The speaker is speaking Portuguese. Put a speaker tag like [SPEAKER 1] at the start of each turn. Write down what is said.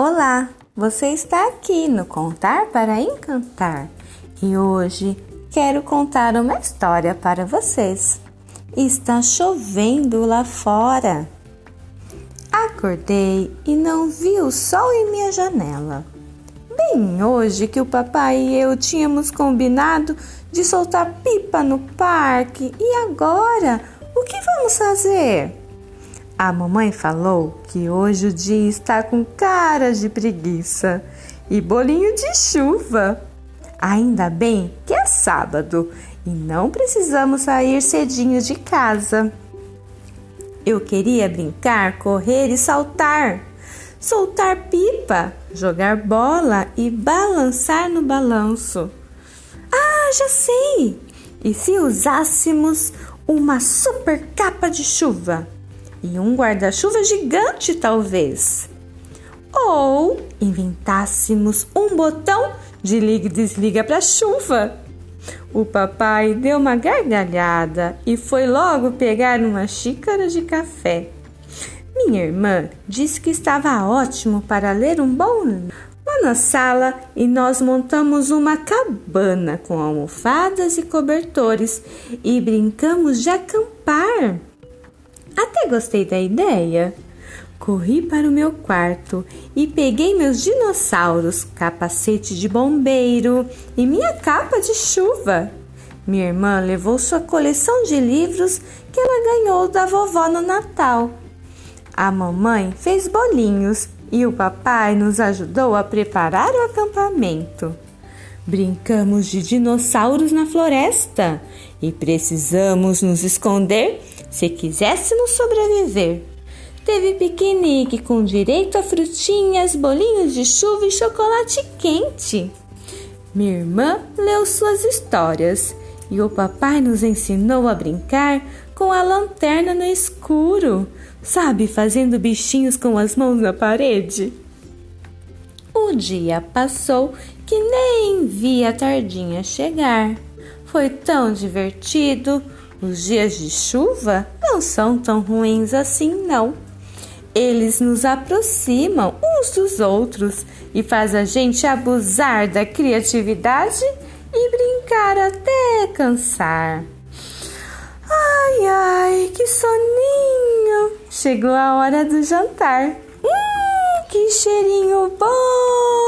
[SPEAKER 1] Olá, você está aqui no Contar para Encantar e hoje quero contar uma história para vocês. Está chovendo lá fora. Acordei e não vi o sol em minha janela. Bem hoje que o papai e eu tínhamos combinado de soltar pipa no parque e agora o que vamos fazer? A mamãe falou que hoje o dia está com cara de preguiça e bolinho de chuva. Ainda bem que é sábado e não precisamos sair cedinho de casa. Eu queria brincar, correr e saltar, soltar pipa, jogar bola e balançar no balanço. Ah, já sei! E se usássemos uma super capa de chuva? E um guarda-chuva gigante, talvez. Ou inventássemos um botão de liga e desliga para chuva. O papai deu uma gargalhada e foi logo pegar uma xícara de café. Minha irmã disse que estava ótimo para ler um bom livro. Lá na sala e nós montamos uma cabana com almofadas e cobertores e brincamos de acampar. Até gostei da ideia. Corri para o meu quarto e peguei meus dinossauros, capacete de bombeiro e minha capa de chuva. Minha irmã levou sua coleção de livros que ela ganhou da vovó no Natal. A mamãe fez bolinhos e o papai nos ajudou a preparar o acampamento. Brincamos de dinossauros na floresta e precisamos nos esconder se quiséssemos sobreviver. Teve piquenique com direito a frutinhas, bolinhos de chuva e chocolate quente. Minha irmã leu suas histórias e o papai nos ensinou a brincar com a lanterna no escuro, sabe, fazendo bichinhos com as mãos na parede. O dia passou que nem vi a tardinha chegar. Foi tão divertido. Os dias de chuva não são tão ruins assim, não. Eles nos aproximam uns dos outros e faz a gente abusar da criatividade e brincar até cansar. Ai, ai, que soninho! Chegou a hora do jantar. Hum, que cheirinho bom!